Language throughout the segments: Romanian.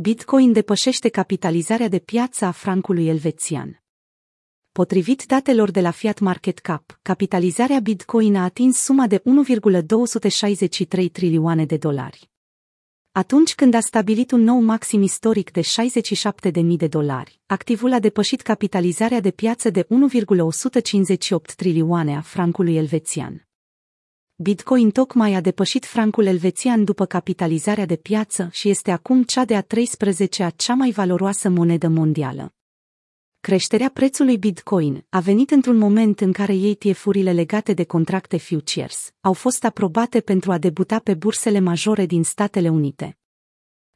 Bitcoin depășește capitalizarea de piață a francului elvețian. Potrivit datelor de la Fiat Market Cap, capitalizarea Bitcoin a atins suma de 1,263 trilioane de dolari. Atunci când a stabilit un nou maxim istoric de 67.000 de dolari, activul a depășit capitalizarea de piață de 1,158 trilioane a francului elvețian. Bitcoin tocmai a depășit francul elvețian după capitalizarea de piață și este acum cea de-a 13-a cea mai valoroasă monedă mondială. Creșterea prețului Bitcoin a venit într-un moment în care ETF-urile legate de contracte futures au fost aprobate pentru a debuta pe bursele majore din Statele Unite.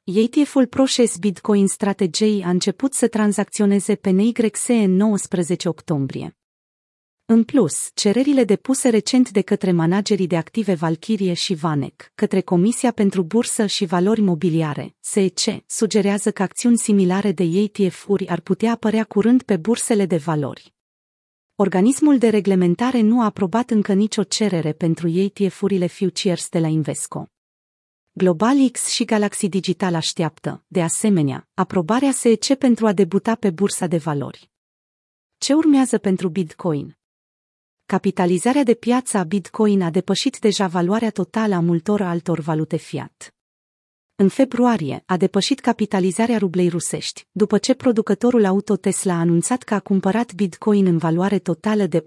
ETF-ul ProShares Bitcoin Strategy a început să tranzacționeze pe NYSE în 19 octombrie. În plus, cererile depuse recent de către managerii de active Valkyrie și Vanek, către Comisia pentru Bursă și Valori Mobiliare, SEC, sugerează că acțiuni similare de ETF-uri ar putea apărea curând pe bursele de valori. Organismul de reglementare nu a aprobat încă nicio cerere pentru ETF-urile futures de la Invesco. Global X și Galaxy Digital așteaptă, de asemenea, aprobarea SEC pentru a debuta pe bursa de valori. Ce urmează pentru Bitcoin? Capitalizarea de piață a Bitcoin a depășit deja valoarea totală a multor altor valute fiat. În februarie a depășit capitalizarea rublei rusești, după ce producătorul auto Tesla a anunțat că a cumpărat Bitcoin în valoare totală de 1,5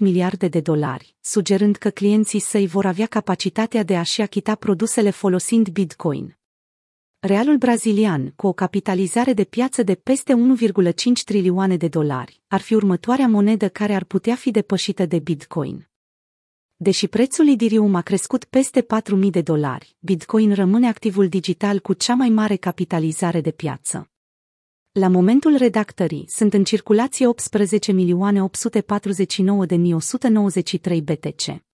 miliarde de dolari, sugerând că clienții săi vor avea capacitatea de a-și achita produsele folosind Bitcoin. Realul brazilian, cu o capitalizare de piață de peste 1,5 trilioane de dolari, ar fi următoarea monedă care ar putea fi depășită de Bitcoin. Deși prețul Idirium a crescut peste 4.000 de dolari, Bitcoin rămâne activul digital cu cea mai mare capitalizare de piață. La momentul redactării sunt în circulație 18.849.193 BTC.